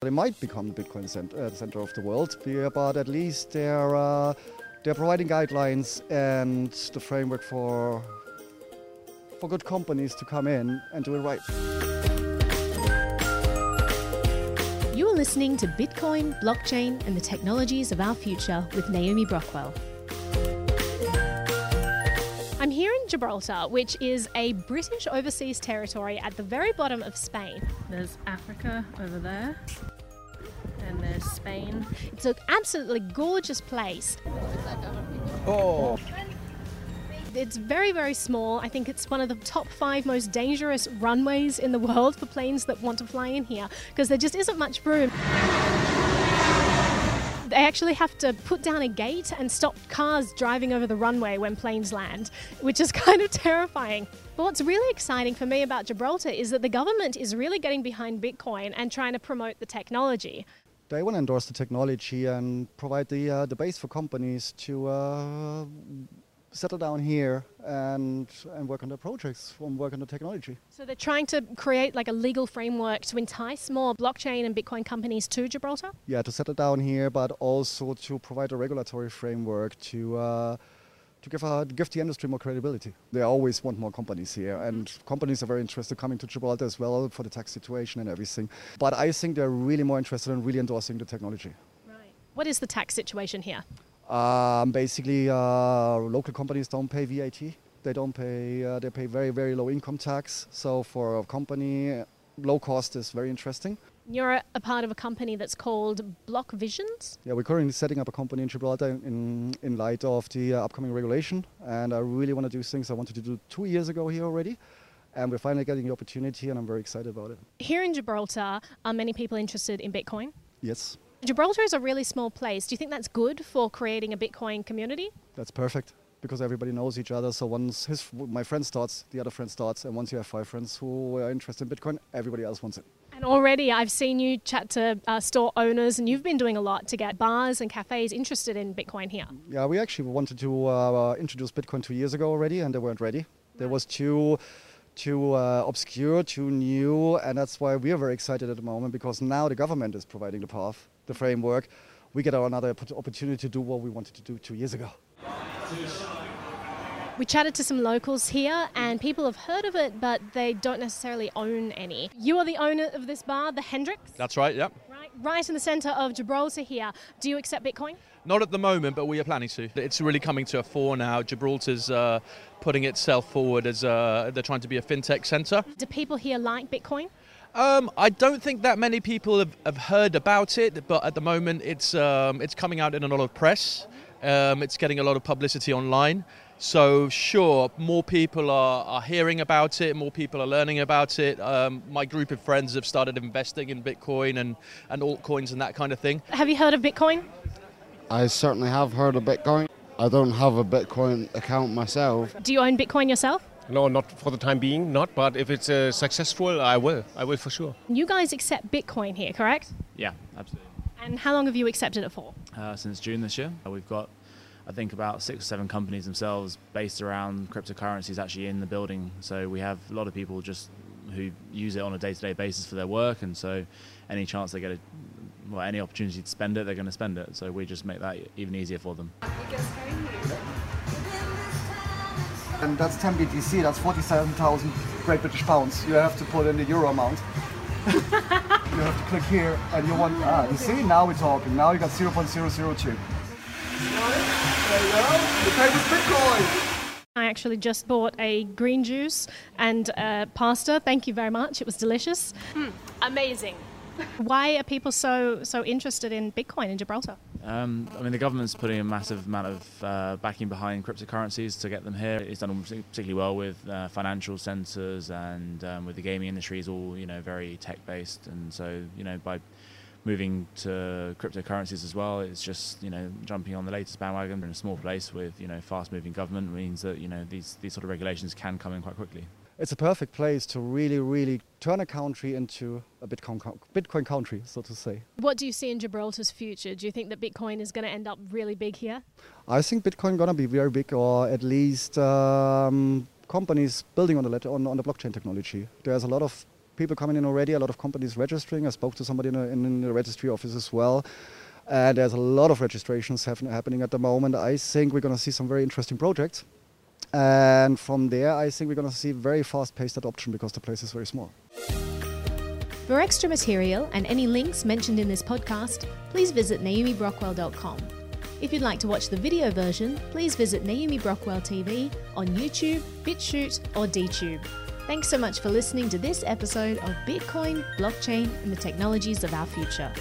They might become the Bitcoin cent- uh, center of the world, but at least they're, uh, they're providing guidelines and the framework for, for good companies to come in and do it right. You are listening to Bitcoin, blockchain, and the technologies of our future with Naomi Brockwell. I'm here in Gibraltar, which is a British overseas territory at the very bottom of Spain. There's Africa over there, and there's Spain. It's an absolutely gorgeous place. Oh, It's very, very small. I think it's one of the top five most dangerous runways in the world for planes that want to fly in here because there just isn't much room. They actually have to put down a gate and stop cars driving over the runway when planes land, which is kind of terrifying. But what's really exciting for me about Gibraltar is that the government is really getting behind Bitcoin and trying to promote the technology. they want to endorse the technology and provide the, uh, the base for companies to uh, settle down here and, and work on their projects and work on the technology. So they're trying to create like a legal framework to entice more blockchain and Bitcoin companies to Gibraltar. Yeah, to settle down here, but also to provide a regulatory framework to uh, to give uh, give the industry more credibility. They always want more companies here, and companies are very interested coming to Gibraltar as well for the tax situation and everything. But I think they're really more interested in really endorsing the technology. Right. What is the tax situation here? Um, basically, uh, local companies don't pay VAT. They don't pay. Uh, they pay very very low income tax. So for a company, low cost is very interesting. You're a, a part of a company that's called Block Visions. Yeah, we're currently setting up a company in Gibraltar in, in light of the uh, upcoming regulation, and I really want to do things I wanted to do two years ago here already, and we're finally getting the opportunity, and I'm very excited about it. Here in Gibraltar, are many people interested in Bitcoin? Yes, Gibraltar is a really small place. Do you think that's good for creating a Bitcoin community? that's perfect because everybody knows each other. So once his, my friend starts, the other friend starts, and once you have five friends who are interested in Bitcoin, everybody else wants it. And already I've seen you chat to uh, store owners, and you've been doing a lot to get bars and cafes interested in Bitcoin here. Yeah, we actually wanted to uh, introduce Bitcoin two years ago already, and they weren't ready. There was too too uh, obscure, too new, and that's why we are very excited at the moment because now the government is providing the path, the framework. We get another opportunity to do what we wanted to do two years ago. We chatted to some locals here, and people have heard of it, but they don't necessarily own any. You are the owner of this bar, the Hendrix, That's right, yep. right? Right in the centre of Gibraltar here. Do you accept Bitcoin? Not at the moment, but we are planning to. It's really coming to a fore now. Gibraltar's uh, putting itself forward as uh, they're trying to be a fintech centre. Do people here like Bitcoin? Um, I don't think that many people have, have heard about it, but at the moment it's um, it's coming out in a lot of press. Um, it's getting a lot of publicity online. So sure, more people are, are hearing about it, more people are learning about it. Um, my group of friends have started investing in Bitcoin and, and altcoins and that kind of thing. Have you heard of Bitcoin? I certainly have heard of Bitcoin. I don't have a Bitcoin account myself. Do you own Bitcoin yourself? No, not for the time being, not. But if it's uh, successful, I will. I will for sure. You guys accept Bitcoin here, correct? Yeah, absolutely. And how long have you accepted it for? Uh, since June this year, Uh, we've got, I think, about six or seven companies themselves based around cryptocurrencies actually in the building. So we have a lot of people just who use it on a day-to-day basis for their work, and so any chance they get a well, any opportunity to spend it, they're going to spend it. So we just make that even easier for them. And that's 10 BTC, that's 47,000 Great British Pounds. You have to put in the euro amount. you have to click here, and you want, ah, you see, now we're talking. Now you got 0.002. There you go, you pay Bitcoin. I actually just bought a green juice and uh, pasta. Thank you very much. It was delicious. amazing. Why are people so so interested in Bitcoin in Gibraltar? Um, I mean, the government's putting a massive amount of uh, backing behind cryptocurrencies to get them here. It's done particularly well with uh, financial centres and um, with the gaming industry is all you know very tech based, and so you know by moving to cryptocurrencies as well, it's just you know jumping on the latest bandwagon in a small place with you know fast moving government means that you know these these sort of regulations can come in quite quickly. It's a perfect place to really, really turn a country into a Bitcoin, Bitcoin country, so to say. What do you see in Gibraltar's future? Do you think that Bitcoin is going to end up really big here? I think Bitcoin gonna be very big, or at least um, companies building on the let- on, on the blockchain technology. There's a lot of people coming in already, a lot of companies registering. I spoke to somebody in, a, in the registry office as well. And there's a lot of registrations happening at the moment. I think we're going to see some very interesting projects. And from there, I think we're going to see very fast paced adoption because the place is very small. For extra material and any links mentioned in this podcast, please visit naomibrockwell.com. If you'd like to watch the video version, please visit Naomi Brockwell TV on YouTube, BitChute, or DTube. Thanks so much for listening to this episode of Bitcoin, Blockchain, and the Technologies of Our Future.